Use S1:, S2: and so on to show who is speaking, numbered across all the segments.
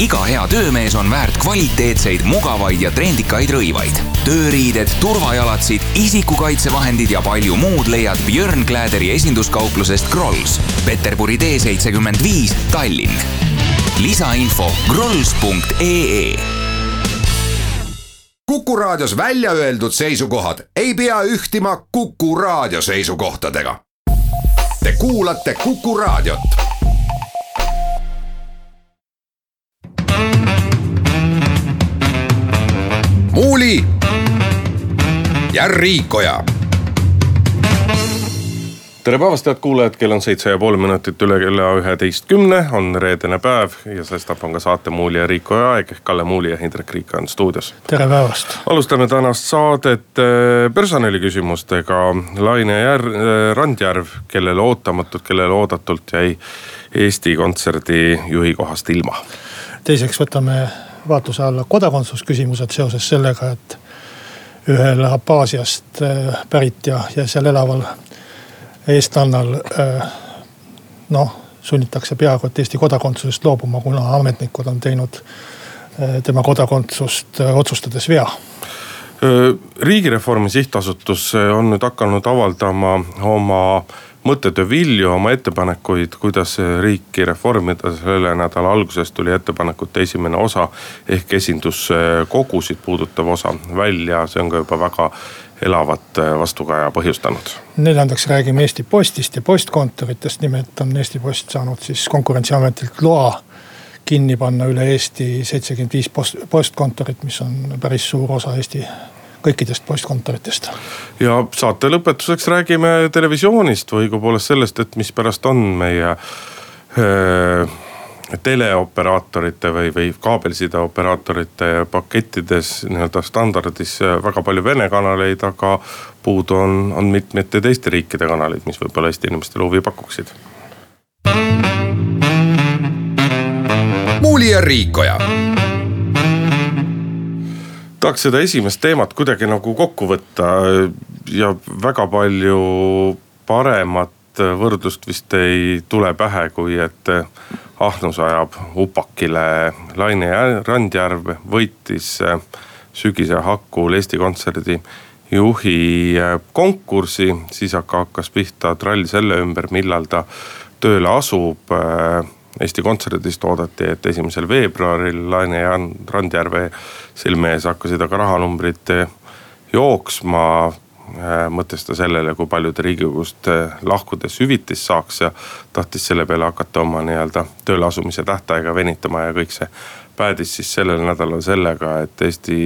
S1: iga hea töömees on väärt kvaliteetseid, mugavaid ja trendikaid rõivaid. tööriided, turvajalatsid, isikukaitsevahendid ja palju muud leiad Björn Kläderi esinduskauplusest Grolls, Peterburi tee seitsekümmend viis, Tallinn. lisainfo grolls.ee
S2: Kuku Raadios välja öeldud seisukohad ei pea ühtima Kuku Raadio seisukohtadega. Te kuulate Kuku Raadiot. Muuli ja Riikoja
S3: tere päevast, head kuulajad, kell on seitse ja pool minutit üle kella üheteistkümne, on reedene päev ja sestap on ka saate Muuli ja Riiko aeg ehk Kalle Muuli ja Hindrek Riik on stuudios.
S4: tere päevast.
S3: alustame tänast saadet eh, personaliküsimustega. Laine Jär-, eh, Randjärv, kellele ootamatult, kellele oodatult jäi Eesti Kontserdi juhi kohast ilma.
S4: teiseks võtame vaatluse alla kodakondsusküsimused seoses sellega, et ühel Abhaasiast eh, pärit ja, ja seal elaval eestlannal noh, sunnitakse peaaegu et Eesti kodakondsusest loobuma, kuna ametnikud on teinud tema kodakondsust otsustades vea.
S3: riigireformi sihtasutus on nüüd hakanud avaldama oma mõttetöö vilju, oma ettepanekuid, kuidas riiki reformida. selle nädala alguses tuli ettepanekute esimene osa ehk esinduskogusid puudutav osa välja, see on ka juba väga elavat äh, vastukaja põhjustanud.
S4: neljandaks räägime Eesti Postist ja postkontoritest, nimelt on Eesti Post saanud siis konkurentsiametilt loa kinni panna üle Eesti seitsekümmend viis post, postkontorit, mis on päris suur osa Eesti kõikidest postkontoritest.
S3: ja saate lõpetuseks räägime televisioonist või õigupoolest sellest, et mispärast on meie öö, äh, teleoperaatorite või, või kaabelsideoperaatorite pakettides nii-öelda standardis väga palju vene kanaleid, aga puudu on, on mitmete teiste riikide kanaleid, mis võib-olla Eesti inimestele huvi pakuksid.
S2: muuli ja Riikoja.
S3: Tahaks seda esimest teemat kuidagi nagu kokku võtta ja väga palju paremat võrdlust vist ei tule pähe, kui et Ahnus ajab upakile. Laine Randjärv võitis äh, sügise hakul Eesti Kontserdi juhi äh, konkursi, siis aga hakkas pihta trall selle ümber, millal ta tööle asub. Eesti Kontserdist oodati, et esimesel veebruaril Laine Randjärve silme ees hakkasid aga rahanumbrid jooksma Äh, mõtles ta sellele, kui palju ta riigikogust äh, lahkudes hüvitist saaks ja tahtis selle peale hakata oma nii-öelda tööle asumise tähtaega venitama ja kõik see päädis siis sellel nädalal sellega, et Eesti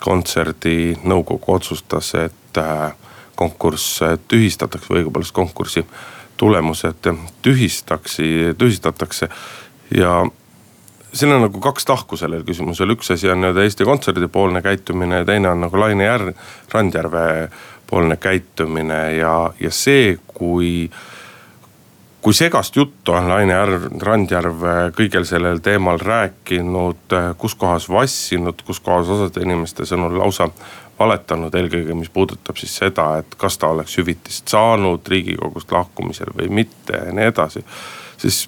S3: Kontserdi nõukogu otsustas, et konkurss tühistatakse või õigupoolest konkursi tulemused tühistaksi, tühistatakse. Ja siin on nagu kaks tahku sellel küsimusel, üks asi on nii-öelda Eesti Kontserdi poolne käitumine ja teine on nagu Laine Jär-, Randjärve poolne käitumine. Ja, ja see, kui kui segast juttu on Laine Randjärv kõigel sellel teemal rääkinud, kus kohas vassinud, kus kohas osade inimeste sõnul lausa valetanud, eelkõige mis puudutab siis seda, et kas ta oleks hüvitist saanud riigikogust lahkumisel või mitte ja nii edasi. siis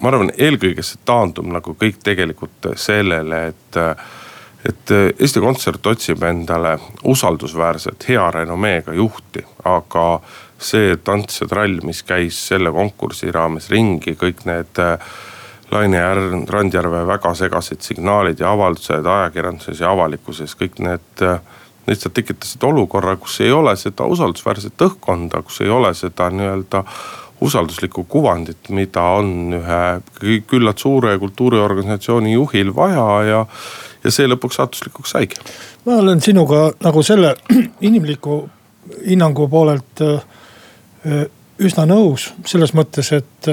S3: ma arvan, eelkõige see taandub nagu kõik tegelikult sellele, et, et Eesti Kontsert otsib endale usaldusväärset, hea renomeega juhti, aga see tants ja trall, mis käis selle konkursi raames ringi, kõik need Laine Randjärve väga segased signaalid ja avaldused ajakirjanduses ja avalikkuses, kõik need lihtsalt tekitasid olukorra, kus ei ole seda usaldusväärset õhkkonda, kus ei ole seda nii-öelda usalduslikku kuvandit, mida on ühe küllalt suure kultuuriorganisatsiooni juhil vaja ja, ja see lõpuks saatuslikuks saigi.
S4: ma olen sinuga nagu selle inimliku hinnangu poolelt äh, üsna nõus selles mõttes, et,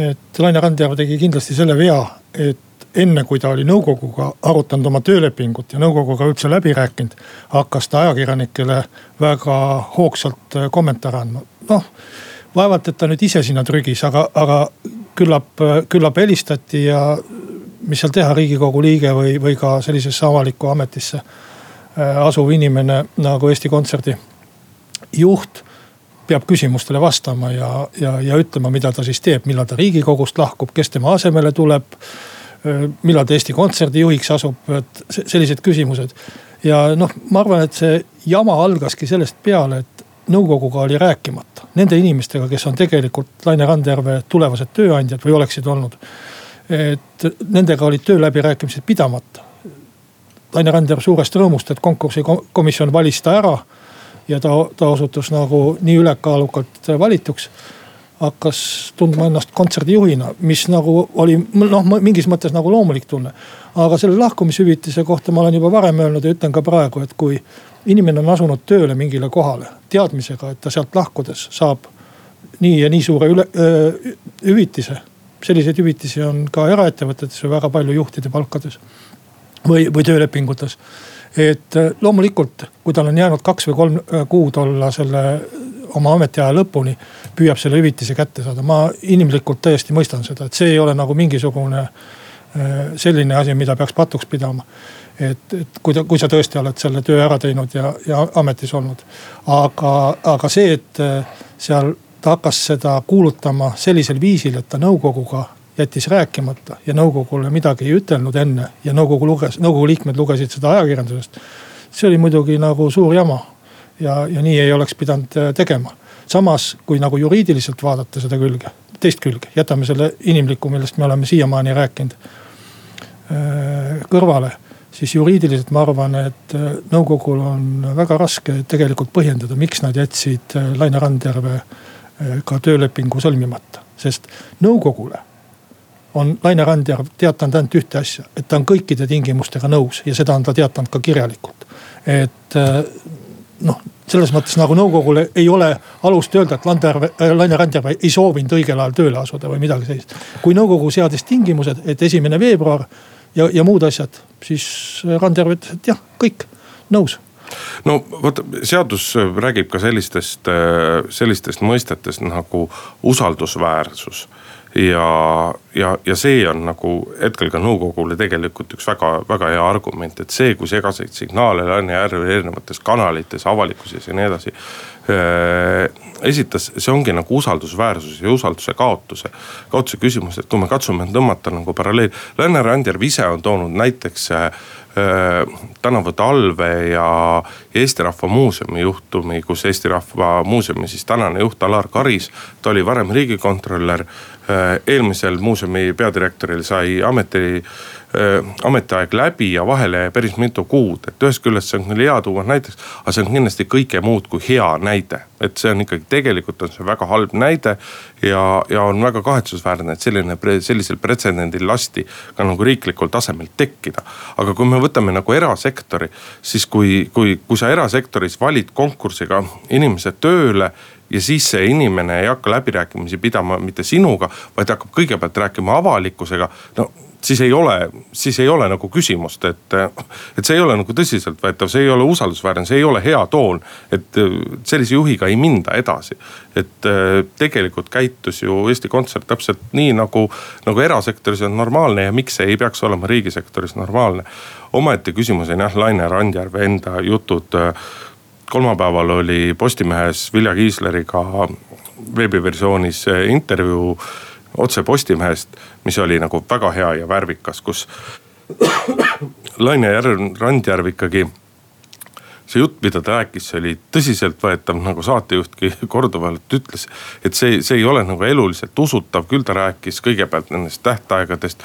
S4: et Laine Randjärv tegi kindlasti selle vea, et enne kui ta oli nõukoguga arutanud oma töölepingut ja nõukoguga üldse läbi rääkinud, hakkas ta ajakirjanikele väga hoogsalt äh, kommentaare andma, noh vaevalt, et ta nüüd ise sinna trügis, aga, aga küllap, küllap helistati ja mis seal teha, riigikogu liige või, või ka sellisesse avalikku ametisse äh, asuv inimene nagu Eesti Kontserdi juht peab küsimustele vastama ja, ja, ja ütlema, mida ta siis teeb, millal ta riigikogust lahkub, kes tema asemele tuleb. millal ta Eesti Kontserdi juhiks asub, et sellised küsimused. ja noh, ma arvan, et see jama algaski sellest peale, et nõukoguga oli rääkimata. Nende inimestega, kes on tegelikult Laine Randjärve tulevased tööandjad või oleksid olnud. et nendega olid tööläbirääkimised pidamata. Laine Randjärv suurest rõõmust, et konkursikomisjon valis ta ära. Ja ta, ta osutus nagu nii ülekaalukalt valituks hakkas tundma ennast kontserdijuhina, mis nagu oli noh, mingis mõttes nagu loomulik tunne. aga selle lahkumishüvitise kohta ma olen juba varem öelnud ja ütlen ka praegu, et kui inimene on asunud tööle mingile kohale teadmisega, et ta sealt lahkudes saab nii ja nii suure üle, öö, hüvitise. selliseid hüvitisi on ka eraettevõtetes ju väga palju juhtide palkades või, või töölepingutes. Et loomulikult, kui tal on jäänud kaks või kolm kuud olla selle oma ametiaja lõpuni püüab selle hüvitise kätte saada. ma inimlikult täiesti mõistan seda, et see ei ole nagu mingisugune äh, selline asi, mida peaks patuks pidama. et, et kui ta, kui sa tõesti oled selle töö ära teinud ja, ja ametis olnud. aga, aga see, et äh, seal ta hakkas seda kuulutama sellisel viisil, et ta nõukoguga jättis rääkimata ja nõukogule midagi ei ütelnud enne ja nõukogu luges, nõukogu liikmed lugesid seda ajakirjandusest. see oli muidugi nagu suur jama ja, ja nii ei oleks pidanud äh, tegema. samas, kui nagu juriidiliselt vaadata seda külge, teist külge, jätame selle inimliku, millest me oleme siiamaani rääkinud äh, kõrvale siis juriidiliselt ma arvan, et äh, nõukogul on väga raske tegelikult põhjendada, miks nad jätsid Laine Randjärve ka töölepingu sõlmimata. sest nõukogule on Laine Randjärv teatanud ainult ühte asja, et ta on kõikide tingimustega nõus ja seda on ta teatanud ka kirjalikult. et noh, selles mõttes nagu nõukogul ei ole alust öelda, et Landjärv, äh, Laine Randjärv ei soovinud õigel ajal tööle asuda või midagi sellist. kui nõukogu seadis tingimused, et esimene veebruar ja, ja muud asjad, siis Randjärv ütles, et jah, kõik, nõus
S3: no vot, seadus räägib ka sellistest, äh, sellistest mõistetest nagu usaldusväärsus ja, ja, ja see on nagu hetkel ka nõukogule tegelikult üks väga, väga hea argument, et see, kui segaseid signaale Järve erinevates kanalites, avalikkuses ja nii edasi äh, esitas, see ongi nagu usaldusväärsuse ja usalduse kaotuse, kaotuse küsimus, et kui me katsume tõmmata nagu paralleeli. Laine Randjärv ise on toonud näiteks äh, tänavu talve ja Eesti Rahva Muuseumi juhtumi, kus Eesti Rahva Muuseumi siis tänane juht Alar Karis, ta oli varem riigikontrolör eelmisel muuseumi peadirektoril sai ameti, äh, ametiaeg läbi ja vahele jäi päris mitu kuud. et ühest küljest see on küll hea tuua näiteks, aga see on kindlasti kõike muud kui hea näide. et see on ikkagi, tegelikult on see väga halb näide ja, ja on väga kahetsusväärne, et selline, sellisel pretsedendil lasti ka nagu riiklikul tasemel tekkida. aga kui me võtame nagu erasektori, siis kui, kui, kui sa erasektoris valid konkursiga inimese tööle ja siis see inimene ei hakka läbirääkimisi pidama mitte sinuga, vaid hakkab kõigepealt rääkima avalikkusega. no siis ei ole, siis ei ole nagu küsimust, et, et see ei ole nagu tõsiseltvõetav, see ei ole usaldusväärne, see ei ole hea toon. et sellise juhiga ei minda edasi. et tegelikult käitus ju Eesti Kontsert täpselt nii nagu, nagu erasektoris on normaalne ja miks see ei peaks olema riigisektoris normaalne. omaette küsimus on jah Laine Randjärve enda jutud kolmapäeval oli Postimehes Vilja Kiisleriga veebiversioonis intervjuu otse Postimehest, mis oli nagu väga hea ja värvikas, kus Laine Randjärv ikkagi see jutt, mida ta rääkis, see oli tõsiseltvõetav, nagu saatejuhtki korduvalt ütles. et see, see ei ole nagu eluliselt usutav, küll ta rääkis kõigepealt nendest tähtaegadest.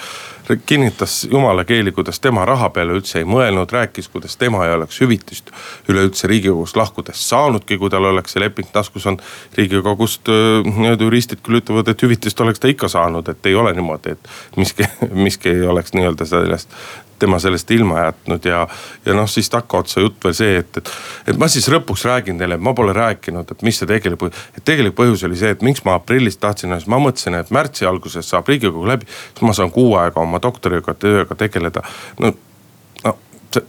S3: kinnitas jumala keeli, kuidas tema raha peale üldse ei mõelnud, rääkis, kuidas tema ei oleks hüvitist üleüldse riigikogust lahkudes saanudki, kui tal oleks see leping taskus olnud. riigikogust nii-öelda juristid küll ütlevad, et hüvitist oleks ta ikka saanud, et ei ole niimoodi, et miski, miski ei oleks nii-öelda sellest tema sellest ilma jätnud ja, ja noh, siis takkaotsa jutt veel see, et, et, et ma siis lõpuks räägin teile, et ma pole rääkinud, et mis see tegelik põhjus. et tegelik põhjus oli see, et miks ma aprillis tahtsin, ma mõtlesin, et märtsi alguses saab riigikogu läbi. siis ma saan kuu aega oma doktoriga tööga tegeleda. no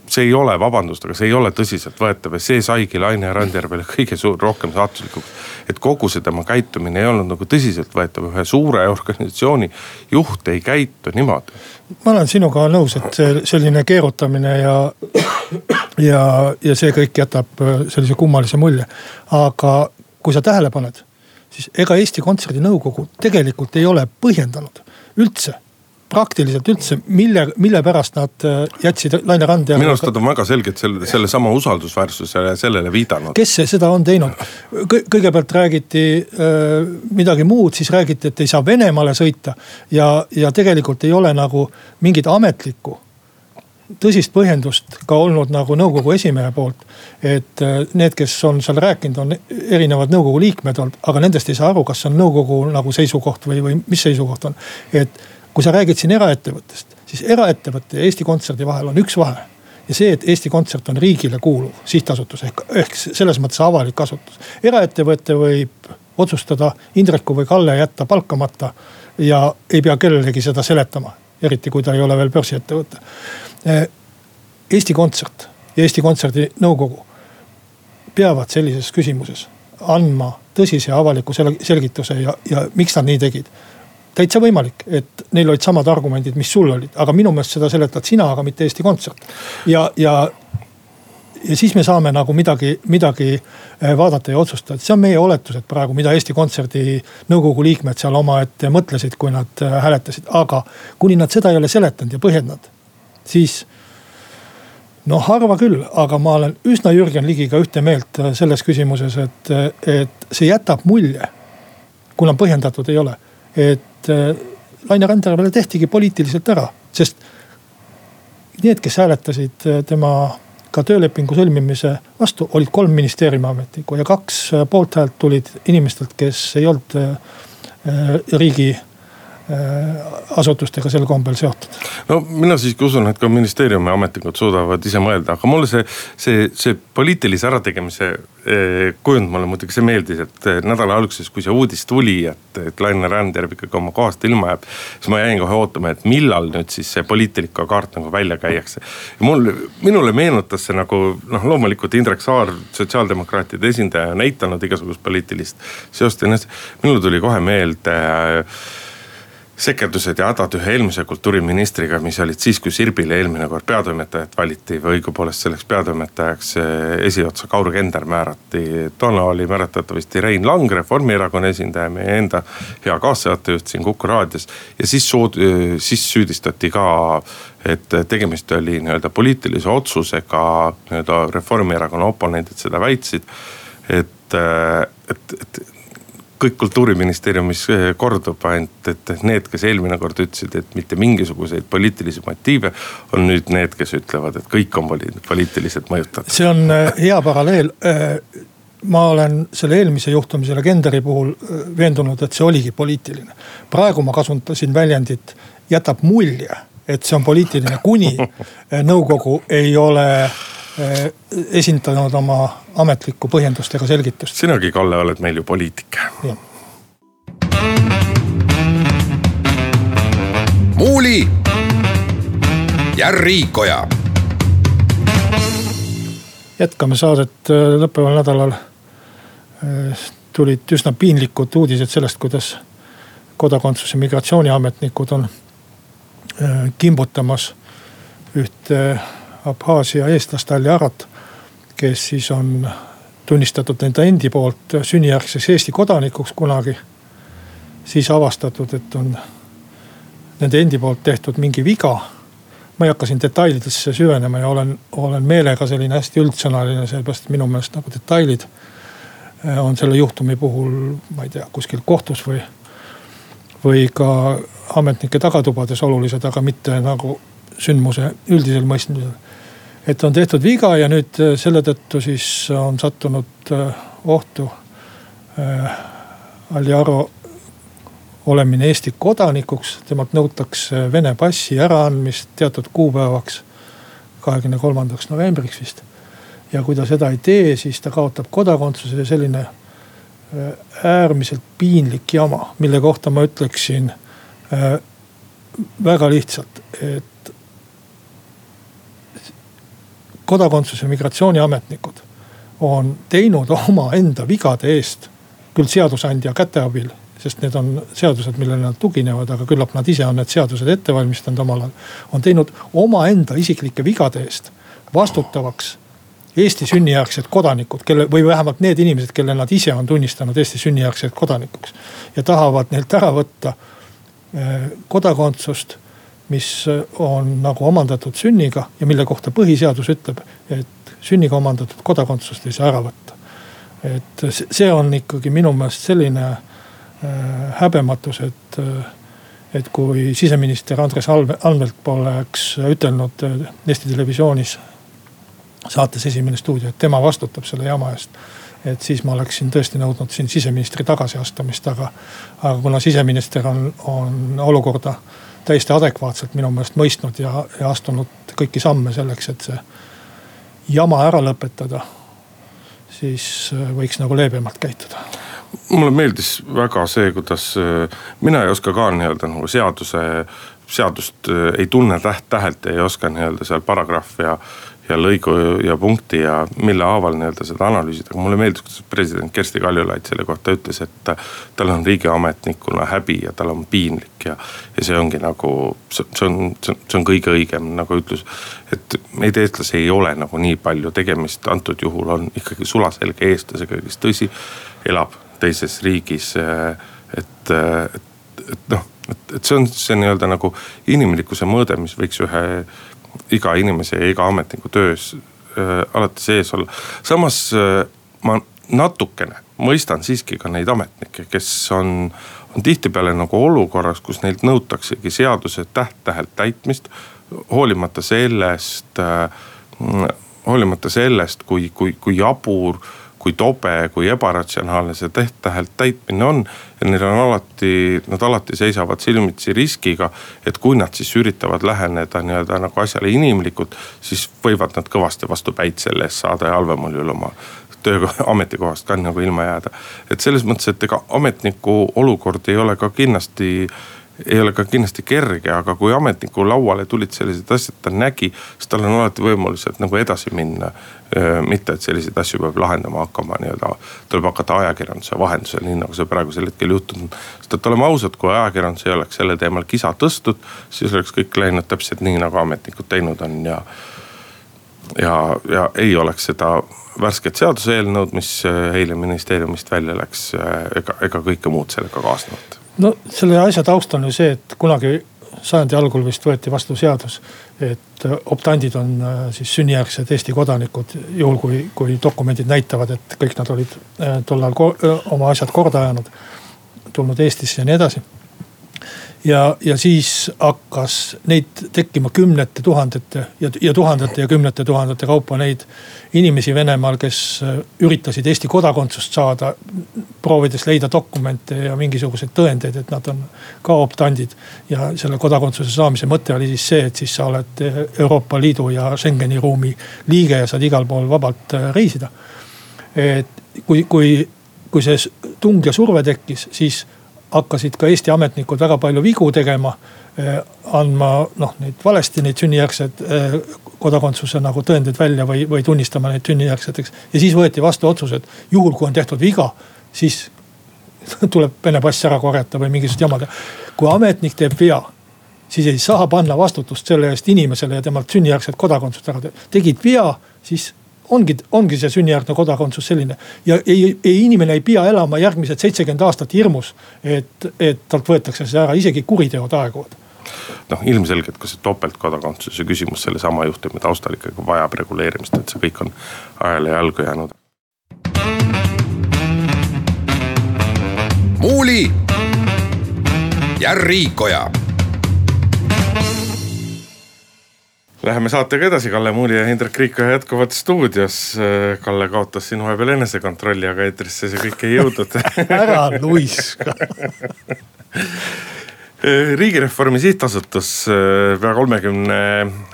S3: see ei ole, vabandust, aga see ei ole tõsiseltvõetav ja see saigi Laine Randjärvele kõige suur, rohkem saatuslikuks. et kogu see tema käitumine ei olnud nagu tõsiseltvõetav, ühe suure organisatsiooni juht ei käitu niimoodi.
S4: ma olen sinuga nõus, et see selline keerutamine ja, ja, ja see kõik jätab äh, sellise kummalise mulje. aga kui sa tähele paned, siis ega Eesti Kontserdi Nõukogu tegelikult ei ole põhjendanud üldse praktiliselt üldse, mille, mille pärast nad äh, jätsid Laine Randjärve.
S3: minu arust nad on väga selgelt selle, sellesama usaldusväärsusele, sellele viidanud.
S4: kes seda on teinud? kõigepealt räägiti äh, midagi muud, siis räägiti, et ei saa Venemaale sõita. ja, ja tegelikult ei ole nagu mingit ametlikku tõsist põhjendust ka olnud nagu nõukogu esimehe poolt. et äh, need, kes on seal rääkinud, on erinevad nõukogu liikmed olnud, aga nendest ei saa aru, kas on nõukogu nagu seisukoht või, või mis seisukoht on. et kui sa räägid siin eraettevõttest, siis eraettevõtte ja Eesti Kontserdi vahel on üks vahe ja see, et Eesti Kontsert on riigile kuuluv sihtasutus ehk, ehk selles mõttes avalik asutus. eraettevõte võib otsustada Indreku või Kalle jätta palkamata ja ei pea kellelegi seda seletama, eriti kui ta ei ole veel börsiettevõte Eesti Kontsert ja Eesti Kontserdi nõukogu peavad sellises küsimuses andma tõsise avaliku selgituse ja, ja miks nad nii tegid. Täitsa võimalik, et neil olid samad argumendid, mis sul olid, aga minu meelest seda seletad sina, aga mitte Eesti Kontsert. ja, ja, ja siis me saame nagu midagi, midagi eh, vaadata ja otsustada, see on meie oletused praegu, mida Eesti Kontserdi nõukogu liikmed seal omaette mõtlesid, kui nad eh, hääletasid, aga kuni nad seda ei ole seletanud ja põhjendanud siis noh, harva küll, aga ma olen üsna Jürgen Ligiga ühte meelt äh, selles küsimuses, et, et see jätab mulje, kuna põhjendatud ei ole, et äh, Laine Randjärvele tehtigi poliitiliselt ära, sest need, kes hääletasid tema ka töölepingu sõlmimise vastu, olid kolm ministeeriumi ametnikku ja kaks poolthäält tulid inimestelt, kes ei olnud riigi Äh, asutustega sel kombel seotud.
S3: no mina siiski usun, et ka ministeeriumi ametnikud suudavad ise mõelda, aga mulle see, see, see poliitilise ärategemise eh, kujund mulle muidugi see meeldis, et eh, nädala alguses, kui see uudis tuli, et, et Laine Randjärv ikkagi oma kohast ilma jääb. siis ma jäin kohe ootama, et millal nüüd siis see poliitika kaart nagu välja käiakse. mul, minule meenutas see nagu noh, loomulikult Indrek Saar, sotsiaaldemokraatide esindaja on eitanud igasugust poliitilist seost ja minul tuli kohe meelde äh, sekerdused ja hädad ühe eelmise kultuuriministriga, mis olid siis, kui Sirbile eelmine kord peatoimetajat valiti või õigupoolest selleks peatoimetajaks eh, esiotsa Kaur Kender määrati. toona oli mäletatavasti Rein Lang, Reformierakonna esindaja, meie enda hea kaassaatejuht siin Kuku raadios. ja siis sood-, siis süüdistati ka, et tegemist oli nii-öelda poliitilise otsusega, nii-öelda Reformierakonna oponendid seda väitsid. et, et, et kõik kultuuriministeeriumis eh, kordub ainult, et need, kes eelmine kord ütlesid, et mitte mingisuguseid poliitilisi motiive. on nüüd need, kes ütlevad, et kõik on poliitiliselt mõjutatud.
S4: see on eh, hea paralleel. Eh, ma olen selle eelmise juhtumise Legendari puhul veendunud, et see oligi poliitiline. praegu ma kasutasin väljendit jätab mulje, et see on poliitiline, kuni nõukogu ei ole esindanud oma ametlikku põhjendust ega selgitust.
S3: sinagi, Kalle, oled meil ju poliitik.
S2: muuli ja Riikoja.
S4: jätkame saadet eh, lõppeval nädalal. Eh, tulid üsna piinlikud uudised sellest, kuidas kodakondsus- ja migratsiooniametnikud on kimbutamas ühte Abhaasia eestlast Alli Arat, kes siis on tunnistatud enda endi poolt sünnijärgseks Eesti kodanikuks kunagi. siis avastatud, et on nende endi poolt tehtud mingi viga. ma ei hakka siin detailidesse süvenema ja olen, olen meelega selline hästi üldsõnaline, sellepärast et minu meelest nagu detailid eh, on selle juhtumi puhul, ma ei tea, kuskil kohtus või, või ka ametnike tagatubades olulised, aga mitte nagu sündmuse üldisel mõistmisel et on tehtud viga ja nüüd äh, selle tõttu siis on sattunud äh, ohtu äh, Alli Aro olemine Eesti kodanikuks. temalt nõutakse Vene passi äraandmist teatud kuupäevaks, kahekümne kolmandaks novembriks vist. ja kui ta seda ei tee, siis ta kaotab kodakondsuse ja selline äärmiselt piinlik jama, mille kohta ma ütleksin väga lihtsalt, et kodakondsus- ja migratsiooniametnikud on teinud omaenda vigade eest, küll seadusandja käte abil, sest need on seadused, millele nad tuginevad, aga küllap nad ise on need seadused ette valmistanud omal ajal. on teinud omaenda isiklike vigade eest vastutavaks Eesti sünnijärgsed kodanikud, kelle või vähemalt need inimesed, kelle nad ise on tunnistanud Eesti sünnijärgseks kodanikuks. ja tahavad neilt ära võtta eh, kodakondsust mis on nagu omandatud sünniga ja mille kohta põhiseadus ütleb, et sünniga omandatud kodakondsust ei saa ära võtta. et see on ikkagi minu meelest selline äh, häbematus, et, et kui siseminister Andres Anvelt poleks ütelnud Eesti Televisioonis saates Esimene stuudio, et tema vastutab selle jama eest et siis ma oleksin tõesti nõudnud siin siseministri tagasiastumist, aga, aga kuna siseminister on, on olukorda täiesti adekvaatselt minu meelest mõistnud ja, ja astunud kõiki samme selleks, et see jama ära lõpetada, siis äh, võiks nagu leebemalt käituda.
S3: Mulle meeldis väga see, kuidas äh, mina ei oska ka nii-öelda nagu seaduse, seadust äh, ei tunne täht-tähelt, ei oska nii-öelda seal paragrahvi ja ja lõigu ja punkti ja mille haaval nii-öelda seda analüüsida. aga mulle meeldis, kuidas president Kersti Kaljulaid selle kohta ütles, et tal on riigiametnikuna häbi ja tal on piinlik ja. ja see ongi nagu, see on, see on kõige õigem nagu ütlus. et meid eestlasi ei ole nagu nii palju, tegemist antud juhul on ikkagi sulaselge eestlasega, kes tõsi, elab teises riigis. et, et, et noh, et, et see on see nii-öelda nagu inimlikkuse mõõde, mis võiks ühe iga inimese ja iga ametniku töös äh, alati sees olla. samas äh, ma natukene mõistan siiski ka neid ametnikke, kes on, on tihtipeale nagu olukorras, kus neilt nõutaksegi seaduse täht-tähelt täitmist. hoolimata sellest äh,, hoolimata sellest, kui, kui, kui jabur kui tobe, kui ebaratsionaalne see täht-tähelt täitmine on. ja neil on alati, nad alati seisavad silmitsi riskiga, et kui nad siis üritavad läheneda nii-öelda nagu asjale inimlikult, siis võivad nad kõvasti vastu päid selle eest saada ja halvemal juhul oma töö, ametikohast ka nagu ilma jääda. et selles mõttes, et ega ametniku olukord ei ole ka kindlasti ei ole ka kindlasti kerge, aga kui ametniku lauale tulid sellised asjad, ta nägi, siis tal on alati võimalused nagu edasi minna. mitte, et selliseid asju peab lahendama hakkama nii-öelda, tuleb hakata ajakirjanduse vahendusel, nii nagu see praegusel hetkel juhtunud. sest et oleme ausad, kui ajakirjandus ei oleks selle teemal kisa tõstnud, siis oleks kõik läinud täpselt nii, nagu ametnikud teinud on ja. ja, ja ei oleks seda värsket seaduseelnõud, mis eile ministeeriumist välja läks, ega, ega kõike muud sellega kaasnevat.
S4: No selle asja taust on ju see, et kunagi sajandi algul vist võeti vastu seadus, et optandid on äh, siis sünnijärgsed Eesti kodanikud, juhul kui, kui dokumendid näitavad, et kõik nad olid äh, tollal äh, oma asjad korda ajanud, tulnud Eestisse ja nii edasi ja, ja siis hakkas neid tekkima kümnete tuhandete ja, ja tuhandete ja kümnete tuhandete kaupa neid inimesi Venemaal, kes äh, üritasid Eesti kodakondsust saada. proovides leida dokumente ja mingisuguseid tõendeid, et nad on ka optandid. ja selle kodakondsuse saamise mõte oli siis see, et siis sa oled Euroopa Liidu ja Schengeni ruumi liige ja saad igal pool vabalt äh, reisida. et kui, kui, kui see tung ja surve tekkis, siis hakkasid ka Eesti ametnikud väga palju vigu tegema. Eh, andma noh, neid valesti, neid sünnijärgsed eh, kodakondsuse nagu tõendeid välja või, või tunnistama neid sünnijärgseteks. ja siis võeti vastu otsus, et juhul kui on tehtud viga, siis tuleb Vene pass ära korjata või mingisugust jama teha. kui ametnik teeb vea, siis ei saa panna vastutust selle eest inimesele ja temalt sünnijärgset kodakondsust ära. tegid vea, siis ongi, ongi see sünnijärgne kodakondsus selline. ja ei, ei, inimene ei pea elama järgmised seitsekümmend aastat hirmus, et, et talt võetakse see ära, isegi kuriteod aeguvad
S3: noh, ilmselgelt ka see topeltkodakondsuse küsimus sellesama juhtumi taustal ikkagi vajab reguleerimist, et see kõik on ajale jalgu jäänud.
S2: muuli ja Riikoja
S3: Läheme saatega edasi, Kalle Muuli ja Hindrek Riikoja jätkuvad stuudios. Kalle kaotas siin vahepeal enesekontrolli, aga eetrisse see kõik ei jõudnud.
S4: Ära luiska
S3: riigireformi sihtasutus, pea kolmekümne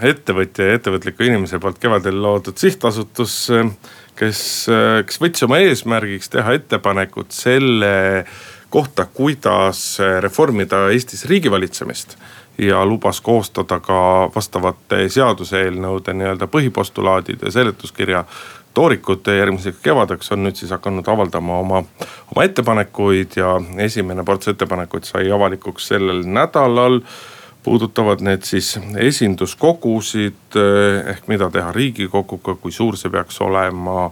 S3: ettevõtja ja ettevõtliku inimese poolt kevadel loodud sihtasutus, kes, kes võttis oma eesmärgiks teha ettepanekut selle kohta, kuidas reformida Eestis riigivalitsemist ja lubas koostada ka vastavate seaduseelnõude nii-öelda põhipostulaadid ja seletuskirja toorikud järgmiseks kevadeks on nüüd siis hakanud avaldama oma, oma ettepanekuid ja esimene ports ettepanekuid sai avalikuks sellel nädalal. puudutavad need siis esinduskogusid ehk mida teha riigikoguga, kui suur see peaks olema.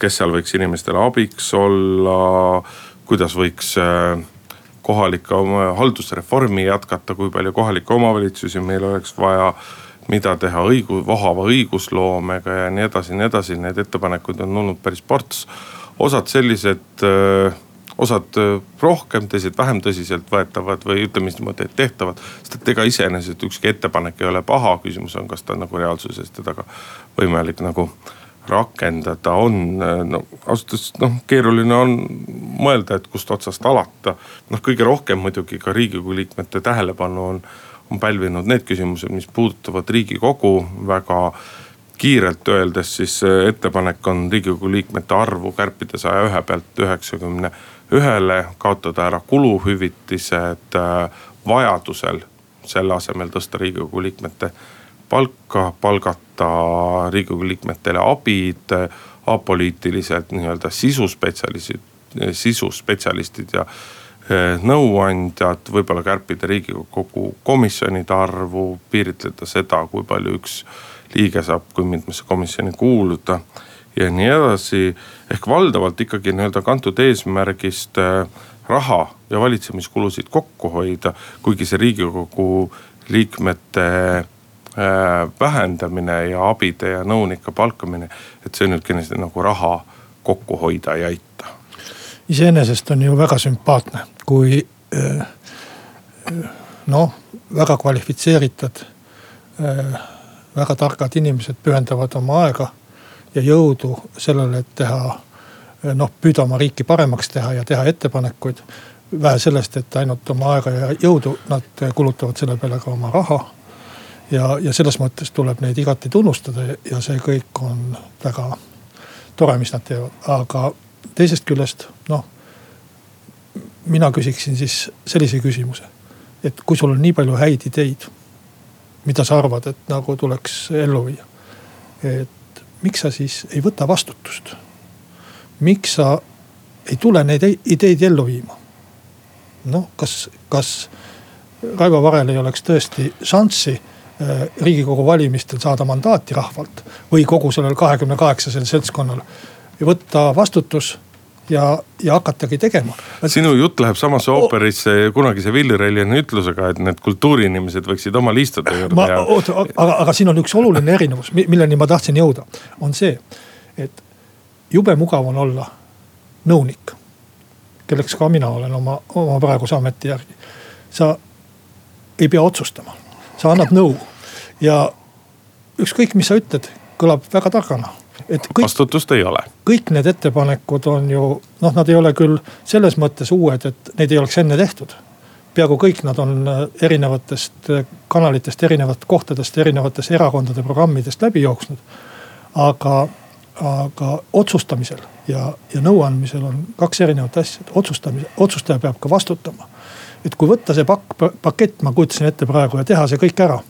S3: kes seal võiks inimestele abiks olla, kuidas võiks kohalike oma haldusreformi jätkata, kui palju kohalikke omavalitsusi meil oleks vaja mida teha õigu-, vohava õigusloomega ja nii edasi ja nii edasi, need ettepanekud on olnud päris ports. osad sellised, osad rohkem, teised vähem tõsiseltvõetavad või ütleme siis niimoodi, et tehtavad. sest et ega iseenesest ükski ettepanek ei ole paha, küsimus on, kas ta nagu reaalsuses teda ka võimalik nagu rakendada on, no ausalt öeldes noh, keeruline on mõelda, et kust otsast alata. noh, kõige rohkem muidugi ka riigikogu liikmete tähelepanu on on pälvinud need küsimused, mis puudutavad riigikogu väga kiirelt öeldes siis ettepanek on riigikogu liikmete arvu kärpida saja ühe pealt üheksakümne ühele, kaotada ära kuluhüvitised äh, vajadusel selle asemel tõsta riigikogu liikmete palka, palgata riigikogu liikmetele abid, apoliitiliselt nii-öelda sisuspetsialistid, sisuspetsialistid ja Eh, nõuandjad, võib-olla kärpida riigikogu komisjonide arvu, piiritleda seda, kui palju üks liige saab, kui mitmesse komisjoni kuuluda ja nii edasi. ehk valdavalt ikkagi nii-öelda kantud eesmärgist eh, raha ja valitsemiskulusid kokku hoida, kuigi see riigikogu liikmete vähendamine ja abide ja nõunike palkamine, et see nüüd kindlasti nagu raha kokku hoida ei aita
S4: iseenesest on ju väga sümpaatne, kui äh, noh, väga kvalifitseeritud, äh, väga targad inimesed pühendavad oma aega ja jõudu sellele, et teha äh, noh, püüda oma riiki paremaks teha ja teha ettepanekuid. vähe sellest, et ainult oma aega ja jõudu, nad kulutavad selle peale ka oma raha. Ja, ja selles mõttes tuleb neid igati tunnustada ja see kõik on väga tore, mis nad teevad, aga teisest küljest noh, mina küsiksin siis sellise küsimuse. et kui sul on nii palju häid ideid, mida sa arvad, et nagu tuleks ellu viia. et miks sa siis ei võta vastutust? miks sa ei tule neid ideid ellu viima? noh, kas, kas Raivo Varel ei oleks tõesti šanssi riigikogu valimistel saada mandaati rahvalt või kogu sellel kahekümne kaheksasel seltskonnal ja võtta vastutus ja, ja hakatagi tegema.
S3: sinu jutt läheb samasse ooperisse kunagise Willy Reljani ütlusega, et need kultuuriinimesed võiksid omal istuda juurde.
S4: Ja... oota, aga, aga siin on üks oluline erinevus, milleni ma tahtsin jõuda, on see, et jube mugav on olla nõunik. kelleks ka mina olen oma, oma praeguse ameti järgi. sa ei pea otsustama, sa annad nõu ja ükskõik, mis sa ütled, kõlab väga targana
S3: et kõik, vastutust ei ole.
S4: kõik need ettepanekud on ju noh, nad ei ole küll selles mõttes uued, et neid ei oleks enne tehtud. peaaegu kõik nad on äh, erinevatest äh, kanalitest, erinevatest kohtadest, erinevatest erakondade programmidest läbi jooksnud. aga, aga otsustamisel ja, ja nõuandmisel on kaks erinevat asja, otsustamise, otsustaja peab ka vastutama. et kui võtta see pakk, pakett, ma kujutasin ette praegu ja teha see kõik ära.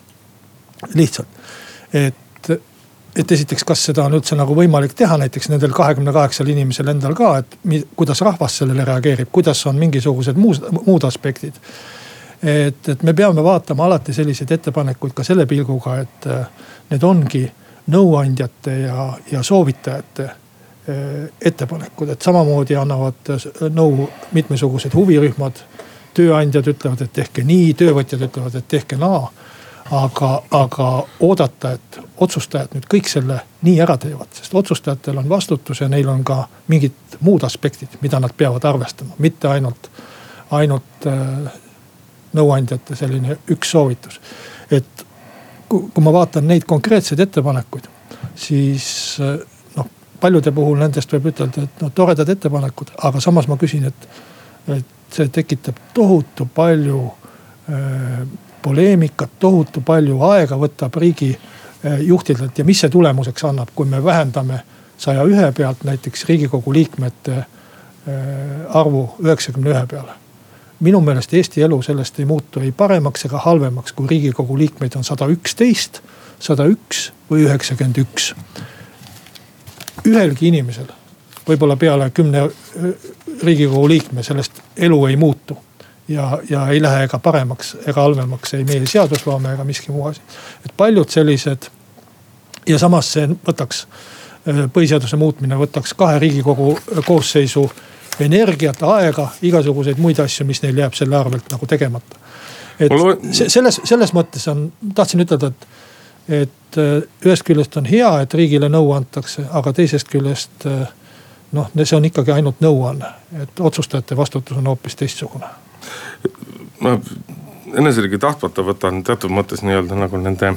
S4: Lihtsalt, et et esiteks, kas seda on üldse nagu võimalik teha näiteks nendel kahekümne kaheksal inimesel endal ka, et mi, kuidas rahvas sellele reageerib, kuidas on mingisugused muud, muud aspektid. et, et me peame vaatama alati selliseid ettepanekuid ka selle pilguga, et äh, need ongi nõuandjate ja, ja soovitajate äh, ettepanekud, et samamoodi annavad äh, nõu mitmesugused huvirühmad. tööandjad ütlevad, et tehke nii, töövõtjad ütlevad, et tehke naa aga, aga oodata, et otsustajad nüüd kõik selle nii ära teevad, sest otsustajatel on vastutus ja neil on ka mingid muud aspektid, mida nad peavad arvestama, mitte ainult, ainult äh, nõuandjate selline üks soovitus. et kui, ma vaatan neid konkreetseid ettepanekuid, siis äh, noh, paljude puhul nendest võib ütelda, et no toredad ettepanekud, aga samas ma küsin, et, et see tekitab tohutu palju äh, poleemikat, tohutu palju aega võtab riigi eh, juhtidelt ja mis see tulemuseks annab, kui me vähendame saja ühe pealt näiteks riigikogu liikmete eh, arvu üheksakümne ühe peale. minu meelest Eesti elu sellest ei muutu ei paremaks ega halvemaks, kui riigikogu liikmeid on sada üksteist, sada üks või üheksakümmend üks. ühelgi inimesel, võib-olla peale kümne eh, riigikogu liikme sellest elu ei muutu ja, ja ei lähe ega paremaks ega halvemaks ei meie seadusloome ega miski muu asi. et paljud sellised ja samas see võtaks, äh, põhiseaduse muutmine võtaks kahe riigikogu koosseisu energiat, aega, igasuguseid muid asju, mis neil jääb selle arvelt nagu tegemata. et selles, selles mõttes on, tahtsin ütelda, et, et äh, ühest küljest on hea, et riigile nõu antakse, aga teisest küljest äh, noh, see on ikkagi ainult nõuanne, et otsustajate vastutus on hoopis teistsugune.
S3: Ma eneseriigi tahtmata võtan teatud mõttes nii-öelda nagu nende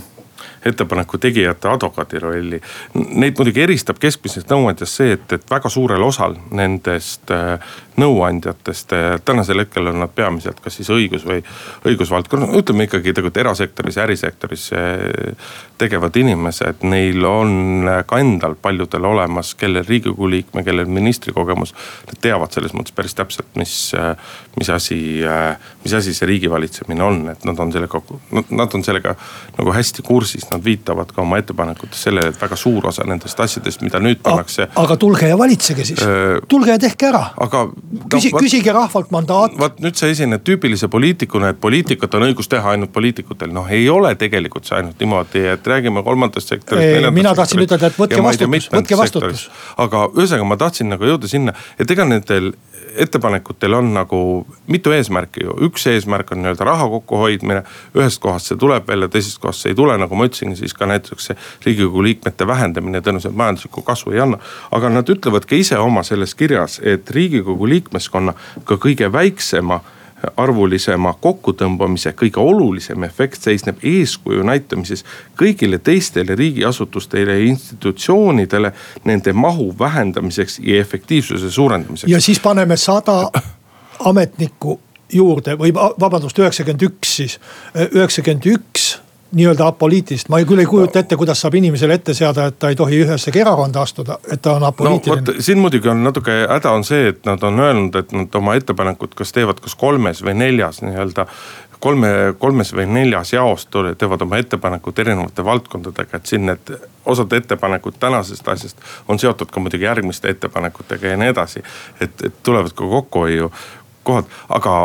S3: ettepaneku tegijate advokaadi rolli. Neid muidugi eristab keskmisest nõuandjast see, et, et väga suurel osal nendest äh, nõuandjatest. tänasel hetkel on nad peamiselt kas siis õigus või õigusvaldkonna, ütleme ikkagi tegelikult erasektoris, ärisektoris tegevad inimesed. Neil on ka endal paljudel olemas, kellel riigikogu liikme, kellel ministri kogemus. Nad teavad selles mõttes päris täpselt, mis, mis asi, mis asi see riigivalitsemine on, et nad on sellega, nad on sellega nagu hästi kursis. Nad viitavad ka oma ettepanekutes sellele, et väga suur osa nendest asjadest, mida nüüd pannakse.
S4: aga tulge ja valitsege siis, tulge ja tehke ära.
S3: aga
S4: Küsi, no, küsige rahvalt mandaat.
S3: vot nüüd sa esined tüüpilise poliitikuna, et poliitikat on õigus teha ainult poliitikutel, noh ei ole tegelikult see ainult niimoodi, et räägime kolmandast sektorist.
S4: mina tahtsin ütelda, et võtke vastutus, võtke vastutus.
S3: aga ühesõnaga, ma tahtsin nagu jõuda sinna, et ega nendel ettepanekutel on nagu mitu eesmärki ju, üks eesmärk on nii-öelda raha kokkuhoidmine. ühest kohast see tuleb välja, teisest kohast see ei tule, nagu ma ütlesin, siis ka näiteks see riigikogu liikmete vähendamine tõenäoliselt majanduslikku kasvu ei anna. aga nad ütlevad ka ise oma selles kirjas, et riigikogu liikmeskonna ka kõige väiksema arvulisema kokkutõmbamise kõige olulisem efekt seisneb eeskuju näitamises kõigile teistele riigiasutustele ja institutsioonidele nende mahu vähendamiseks ja efektiivsuse suurendamiseks.
S4: ja siis paneme sada ametnikku juurde või vabandust, üheksakümmend üks siis, üheksakümmend üks nii-öelda apoliitilist, ma küll ei kujuta ette, kuidas saab inimesele ette seada, et ta ei tohi ühessegi erakonda astuda, et ta on apoliitiline
S3: no,. siin muidugi on natuke häda on see, et nad on öelnud, et nad oma ettepanekut kas teevad kas kolmes või neljas nii-öelda kolme, kolmes või neljas jaos teevad oma ettepanekud erinevate valdkondadega, et siin need osad ettepanekud tänasest asjast on seotud ka muidugi järgmiste ettepanekutega ja nii edasi. et, et tulevad ka kokkuhoiu kohad, aga,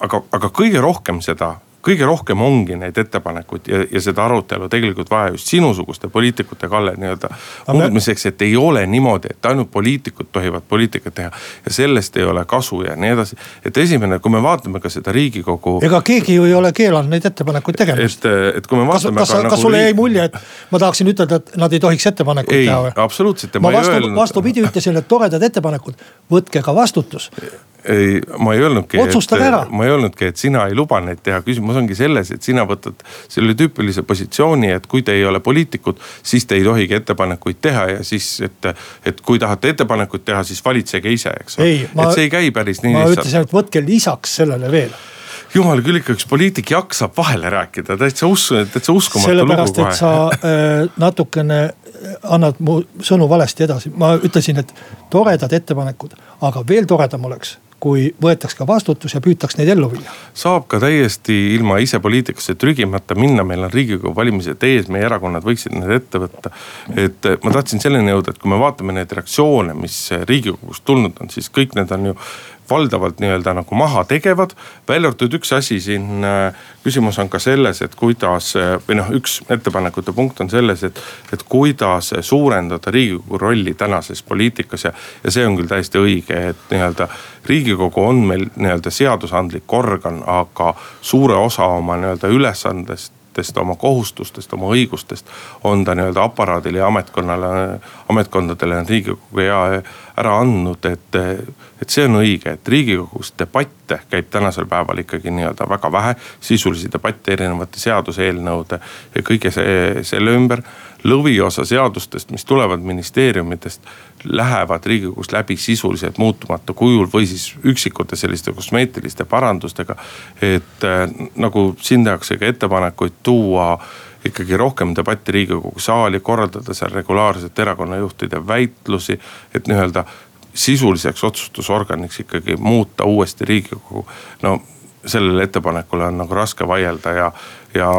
S3: aga, aga kõige rohkem seda kõige rohkem ongi neid ettepanekuid ja, ja seda arutelu tegelikult vaja just sinusuguste poliitikute, Kalle, nii-öelda muutmiseks, et ei ole niimoodi, et ainult poliitikud tohivad poliitikat teha. ja sellest ei ole kasu ja nii edasi. et esimene, kui me vaatame ka seda riigikogu.
S4: ega keegi ju ei ole keelanud neid ettepanekuid tegemast.
S3: et, et kui me vaatame.
S4: kas, kas,
S3: nagu
S4: kas sulle jäi mulje, et ma tahaksin ütelda, et nad ei tohiks ettepanekuid
S3: ei,
S4: teha või?
S3: absoluutselt.
S4: ma vastu, öelnud... vastupidi ütlesin, et toredad ettepanekud, võtke ka vastutus
S3: ei, ma ei öelnudki,
S4: et,
S3: ma ei öelnudki, et sina ei luba neid teha, küsimus ongi selles, et sina võtad selle tüüpilise positsiooni, et kui te ei ole poliitikud, siis te ei tohigi ettepanekuid teha ja siis, et. et kui tahate ettepanekuid teha, siis valitsege ise, eks ole. et see ei käi päris nii
S4: lihtsalt. ma ütlesin, et võtke lisaks sellele veel
S3: jumal küll ikka üks poliitik jaksab vahele rääkida, täitsa usku, täitsa uskumatu
S4: sellepärast, lugu kohe. sellepärast, et sa äh, natukene annad mu sõnu valesti edasi, ma ütlesin, et toredad ettepanekud, aga veel toredam oleks kui võetaks ka vastutus ja püütaks neid ellu viia.
S3: saab ka täiesti ilma ise poliitikasse trügimata minna, meil on riigikogu valimised ees, meie erakonnad võiksid need ette võtta. et ma tahtsin selleni jõuda, et kui me vaatame neid reaktsioone, mis riigikogust tulnud on, siis kõik need on ju valdavalt nii-öelda nagu maha tegevad. välja arvatud üks asi siin, äh, küsimus on ka selles, et kuidas äh, või noh, üks ettepanekute punkt on selles, et, et kuidas suurendada riigikogu rolli tänases poliitikas ja, ja see on küll täiesti õige, et nii-öelda riigikogu on meil nii-öelda seadusandlik organ, aga suure osa oma nii-öelda ülesandest õigustest, oma kohustustest, oma õigustest on ta nii-öelda aparaadile ja ametkonnale, ametkondadele riigikogu ja ära andnud, et, et see on õige, et riigikogus debatte käib tänasel päeval ikkagi nii-öelda väga vähe. sisulisi debatte erinevate seaduseelnõude ja kõige see, selle ümber. lõviosa seadustest, mis tulevad ministeeriumitest, lähevad riigikogus läbi sisuliselt muutumatu kujul või siis üksikute selliste kosmeetiliste parandustega. et nagu siin tehakse ka ettepanekuid tuua ikkagi rohkem debatti riigikogu saali, korraldada seal regulaarselt erakonnajuhtide väitlusi. et nii-öelda sisuliseks otsustusorganiks ikkagi muuta uuesti riigikogu. no sellele ettepanekule on nagu raske vaielda ja, ja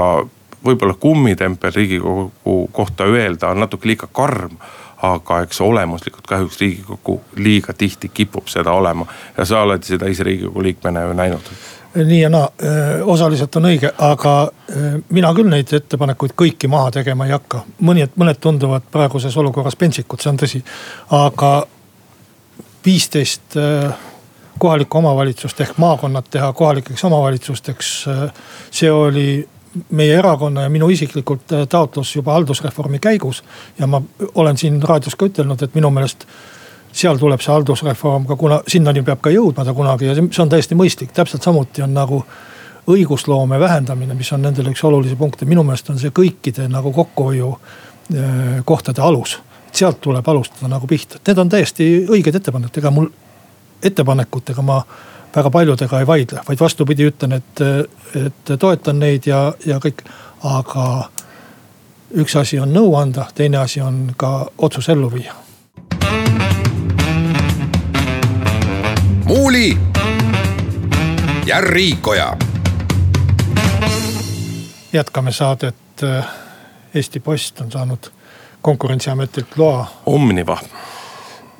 S3: võib-olla kummitempel riigikogu kohta öelda on natuke liiga karm aga eks olemuslikult kahjuks riigikogu liiga tihti kipub seda olema ja sa oled seda ise riigikogu liikmena ju näinud
S4: nii ja naa, osaliselt on õige, aga mina küll neid ettepanekuid kõiki maha tegema ei hakka. mõned, mõned tunduvad praeguses olukorras pentsikud, see on tõsi. aga viisteist kohalikku omavalitsust ehk maakonnad teha kohalikeks omavalitsusteks. see oli meie erakonna ja minu isiklikult taotlus juba haldusreformi käigus. ja ma olen siin raadios ka ütelnud, et minu meelest seal tuleb see haldusreform ka, kuna sinnani peab ka jõudma ta kunagi ja see on täiesti mõistlik, täpselt samuti on nagu õigusloome vähendamine, mis on nendele üks olulisi punkte, minu meelest on see kõikide nagu kokkuhoiu kohtade alus. sealt tuleb alustada nagu pihta, need on täiesti õiged ettepanekud, ega mul ettepanekutega ma väga paljudega ei vaidle, vaid vastupidi, ütlen, et, et toetan neid ja, ja kõik. aga üks asi on nõu anda, teine asi on ka otsus ellu viia.
S2: Muuli ja Riikoja.
S4: jätkame saadet. Eesti Post on saanud konkurentsiametilt loa.
S3: Omniva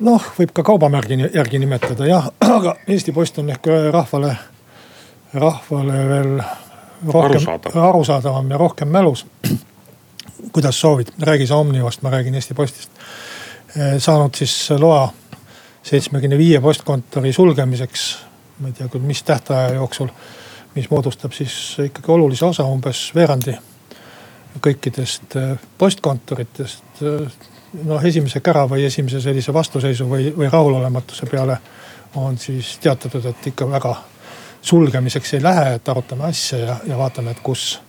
S4: noh, võib ka kaubamärgi järgi nimetada jah, aga Eesti Post on ehk rahvale, rahvale veel rohkem Arusaadav. arusaadavam ja rohkem mälus. kuidas soovid, räägi sa Omnivast, ma räägin Eesti Postist. Eh, saanud siis loa seitsmekümne viie postkontori sulgemiseks, ma ei tea küll, mis tähtaja jooksul. mis moodustab siis ikkagi olulise osa, umbes veerandi kõikidest eh, postkontoritest eh, noh, esimese kära või esimese sellise vastuseisu või, või rahulolematuse peale on siis teatatud, et ikka väga sulgemiseks ei lähe, et arutame asja ja, ja vaatame, et kus,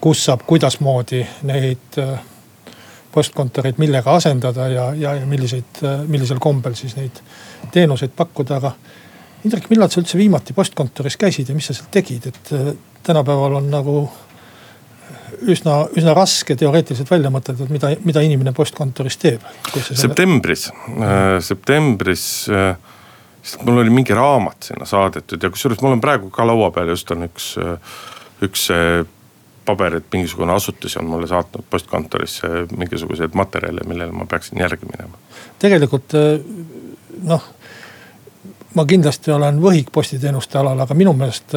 S4: kus saab kuidasmoodi neid äh, postkontoreid millega asendada ja, ja, ja milliseid, millisel kombel siis neid teenuseid pakkuda, aga. Indrek, millal sa üldse viimati postkontoris käisid ja mis sa seal tegid, et äh, tänapäeval on nagu üsna, üsna raske teoreetiliselt välja mõtelda, et mida, mida inimene postkontoris teeb.
S3: septembris äh,, septembris äh, mul oli mingi raamat sinna saadetud ja kusjuures mul on praegu ka laua peal just on üks, äh, üks paber, et mingisugune asutus on mulle saatnud postkontorisse mingisuguseid materjale, millele ma peaksin järgi minema.
S4: tegelikult äh, noh ma kindlasti olen võhik postiteenuste alal, aga minu meelest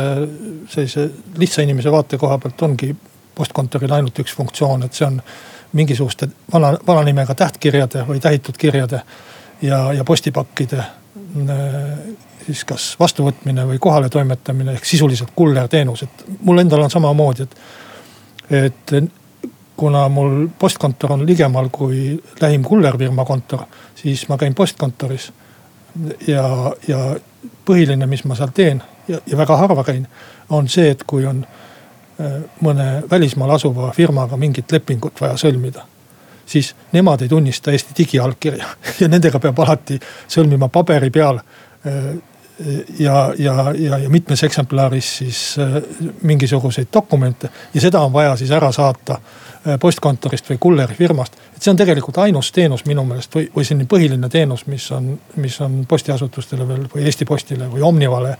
S4: sellise lihtsa inimese vaate koha pealt ongi postkontoril ainult üks funktsioon, et see on mingisuguste vana, vana nimega tähtkirjade või tähitud kirjade ja, ja postipakkide äh, siis kas vastuvõtmine või kohale toimetamine ehk sisuliselt kullerteenus, et mul endal on samamoodi, et. Et kuna mul postkontor on ligemal kui lähim kullerfirma kontor, siis ma käin postkontoris. ja, ja põhiline, mis ma seal teen ja, ja väga harva käin, on see, et kui on Äh, mõne välismaal asuva firmaga mingit lepingut vaja sõlmida. siis nemad ei tunnista Eesti digiallkirja ja nendega peab alati sõlmima paberi peal. Äh, ja, ja, ja, ja mitmes eksemplaris siis äh, mingisuguseid dokumente ja seda on vaja siis ära saata postkontorist või kullerifirmast. et see on tegelikult ainus teenus minu meelest või, või selline põhiline teenus, mis on, mis on postiasutustele veel või Eesti Postile või Omnivale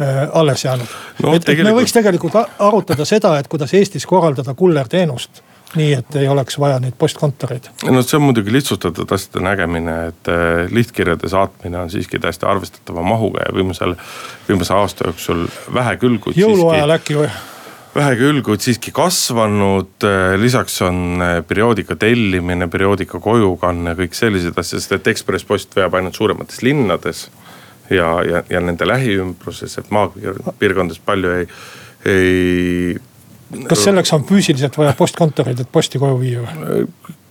S4: Äh, alles jäänud no,. et, et me võiks tegelikult arutada seda, et kuidas Eestis korraldada kullerteenust nii, et ei oleks vaja neid postkontoreid.
S3: no see on muidugi lihtsustatud asjade nägemine, et äh, lihtkirjade saatmine on siiski täiesti arvestatava mahuga ja viimasel, viimase aasta jooksul vähe küll, kuid
S4: jõuluajal äkki või?
S3: vähe küll, kuid siiski kasvanud. Äh, lisaks on perioodika tellimine, perioodika kojukanne, kõik sellised asjad, sest et Ekspress Post veab ainult suuremates linnades ja, ja, ja nende lähiümbruses, et maapiirkondades palju ei, ei.
S4: Kas selleks on füüsiliselt vaja postkontoreid, et posti koju viia või?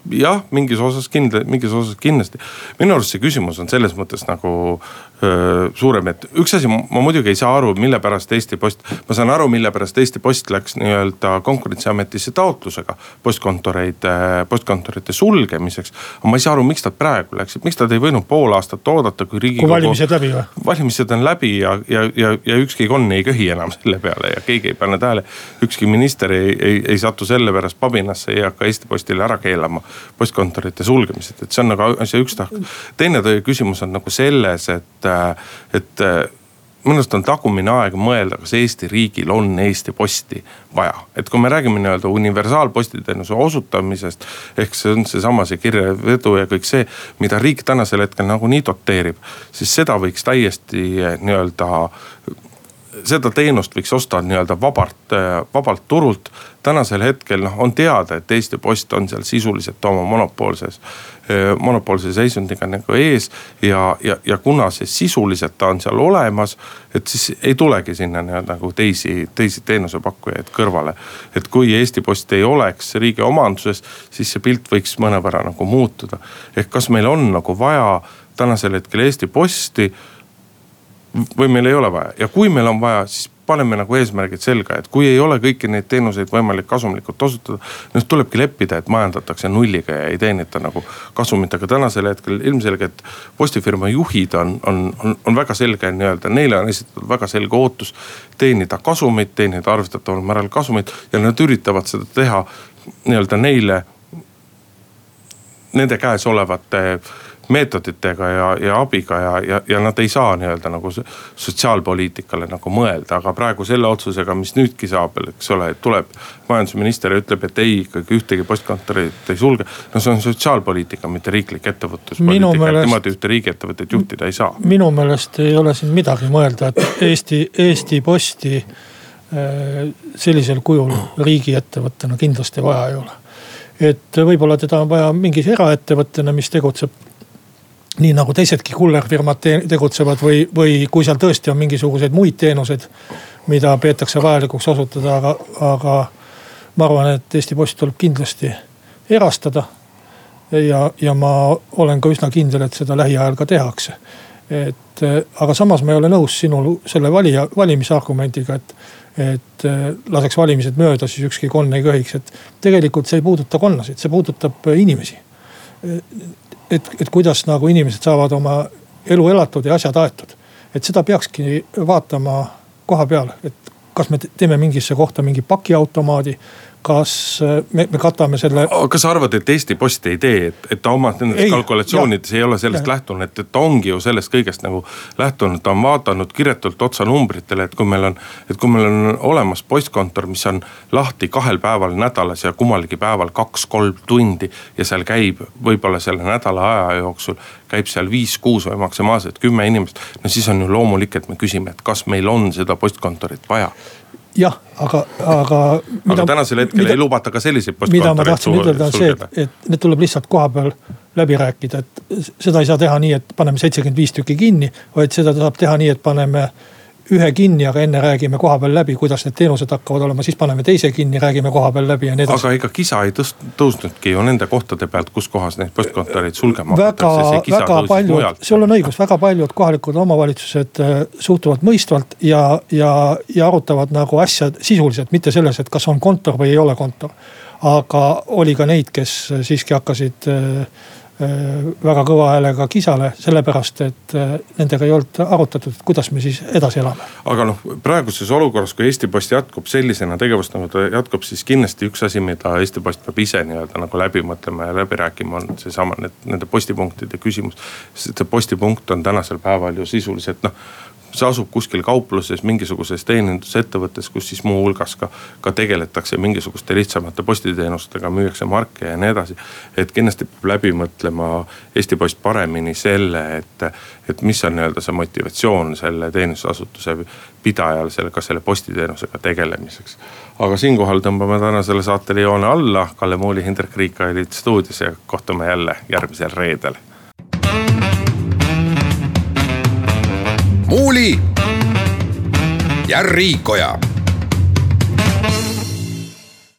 S3: jah, mingis osas kindla-, mingis osas kindlasti. minu arust see küsimus on selles mõttes nagu suurem, et üks asi, ma muidugi ei saa aru, mille pärast Eesti Post. ma saan aru, mille pärast Eesti Post läks nii-öelda konkurentsiametisse taotlusega postkontoreid, postkontorite sulgemiseks. aga ma ei saa aru, miks nad praegu läksid, miks nad ei võinud pool aastat oodata, kui riigikogu.
S4: kui valimised läbi või?
S3: valimised on läbi ja, ja, ja, ja ükski konn ei köhi enam selle peale ja keegi ei pane tähele. ükski minister ei, ei, ei satu selle pärast pabinasse, ei hakka Eesti Postile ära keelama postkontorite sulgemised, et see on nagu asja üks tahk. teine küsimus on nagu selles, et, et minu arust on tagumine aeg mõelda, kas Eesti riigil on Eesti Posti vaja. et kui me räägime nii-öelda universaalpostiteenuse osutamisest. ehk see on seesama see kirjavedu ja kõik see, mida riik tänasel hetkel nagunii doteerib. siis seda võiks täiesti nii-öelda seda teenust võiks osta nii-öelda vabalt, vabalt turult. tänasel hetkel noh, on teada, et Eesti Post on seal sisuliselt oma monopoolses, monopoolse seisundiga nagu ees. ja, ja, ja kuna see sisuliselt ta on seal olemas, et siis ei tulegi sinna nii-öelda nagu teisi, teisi teenusepakkujaid kõrvale. et kui Eesti Post ei oleks riigi omanduses, siis see pilt võiks mõnevõrra nagu muutuda. ehk kas meil on nagu vaja tänasel hetkel Eesti Posti või meil ei ole vaja ja kui meil on vaja, siis paneme nagu eesmärgid selga, et kui ei ole kõiki neid teenuseid võimalik kasumlikult osutada. noh tulebki leppida, et majandatakse nulliga ja ei teenita nagu kasumit, aga tänasel hetkel ilmselgelt postifirma juhid on, on, on, on väga selge nii-öelda, neile on esitatud väga selge ootus. teenida kasumit, teenida arvestataval määral kasumit ja nad üritavad seda teha nii-öelda neile, nende käes olevate meetoditega ja, ja abiga ja, ja, ja nad ei saa nii-öelda nagu sotsiaalpoliitikale nagu mõelda, aga praegu selle otsusega, mis nüüdki saab, eks ole, tuleb majandusminister ja ütleb, et ei ikkagi ühtegi postkontorit ei sulge. no see on sotsiaalpoliitika, mitte riiklik ettevõtluspoliitika, et niimoodi ühte riigiettevõtet juhtida ei saa.
S4: minu meelest ei ole siin midagi mõelda, et Eesti, Eesti Posti äh, sellisel kujul riigiettevõttena kindlasti vaja ei ole et võib-olla teda on vaja mingis eraettevõttena, mis tegutseb nii nagu teisedki kullerfirmad te tegutsevad või, või kui seal tõesti on mingisuguseid muid teenuseid, mida peetakse vajalikuks osutada, aga, aga ma arvan, et Eesti Post tuleb kindlasti erastada. ja, ja ma olen ka üsna kindel, et seda lähiajal ka tehakse. et aga samas ma ei ole nõus sinul selle valija, valimisargumendiga, et, et laseks valimised mööda, siis ükski konn ei köhiks, et tegelikult see ei puuduta konnasid, see puudutab inimesi et, et kuidas nagu inimesed saavad oma elu elatud ja asjad aetud. et seda peakski vaatama koha peal, et kas me teeme mingisse kohta mingi pakiautomaadi kas äh, me, me katame selle.
S3: kas sa arvad, et Eesti Post ei tee, et, et ta oma nendes kalkulatsioonides ei ole sellest ja. lähtunud, et, et ta ongi ju sellest kõigest nagu lähtunud, ta on vaadanud kiretult otsa numbritele, et kui meil on. et kui meil on olemas postkontor, mis on lahti kahel päeval nädalas ja kummalgi päeval kaks-kolm tundi. ja seal käib võib-olla selle nädala aja jooksul käib seal viis-kuus või maksimaalselt kümme inimest. no siis on ju loomulik, et me küsime, et kas meil on seda postkontorit vaja
S4: jah, aga, aga.
S3: aga tänasel hetkel mida, ei lubata ka selliseid postkontoreid.
S4: mida ma tahtsin ütelda, on see, et, et need tuleb lihtsalt koha peal läbi rääkida, et seda ei saa teha nii, et paneme seitsekümmend viis tükki kinni. vaid seda saab teha nii, et paneme ühe kinni, aga enne räägime kohapeal läbi, kuidas need teenused hakkavad olema, siis paneme teise kinni, räägime kohapeal läbi ja nii edasi.
S3: aga ega kisa ei tõst-, tõusnudki ju nende kohtade pealt, kus kohas neid postkontoreid sulgema
S4: hakatakse. väga, väga paljud, sul on õigus, väga paljud kohalikud omavalitsused äh, suhtuvad mõistvalt ja, ja, ja arutavad nagu asja sisuliselt, mitte selles, et kas on kontor või ei ole kontor. aga oli ka neid, kes siiski hakkasid äh, Äh, väga kõva häälega kisale, sellepärast et äh, nendega ei olnud arutatud, kuidas me siis edasi elame.
S3: aga noh, praeguses olukorras, kui Eesti Post jätkub sellisena tegevust nagu ta jätkub, siis kindlasti üks asi, mida Eesti Post peab ise nii-öelda nagu läbi mõtlema ja läbi rääkima, on seesama need, nende postipunktide küsimus. sest see postipunkt on tänasel päeval ju sisuliselt noh see asub kuskil kaupluses, mingisuguses teenindusettevõttes, kus siis muuhulgas ka, ka tegeletakse mingisuguste lihtsamate postiteenustega, müüakse marke ja nii edasi. et kindlasti peab läbi mõtlema Eesti Post paremini selle, et, et mis on nii-öelda see motivatsioon selle teenindusasutuse pidajal selle, ka selle postiteenusega tegelemiseks. aga siinkohal tõmbame tänasele saatele joone alla, Kalle Muuli, Hindrek Riik olid stuudios ja kohtume jälle järgmisel reedel
S2: Muuli ja Riikoja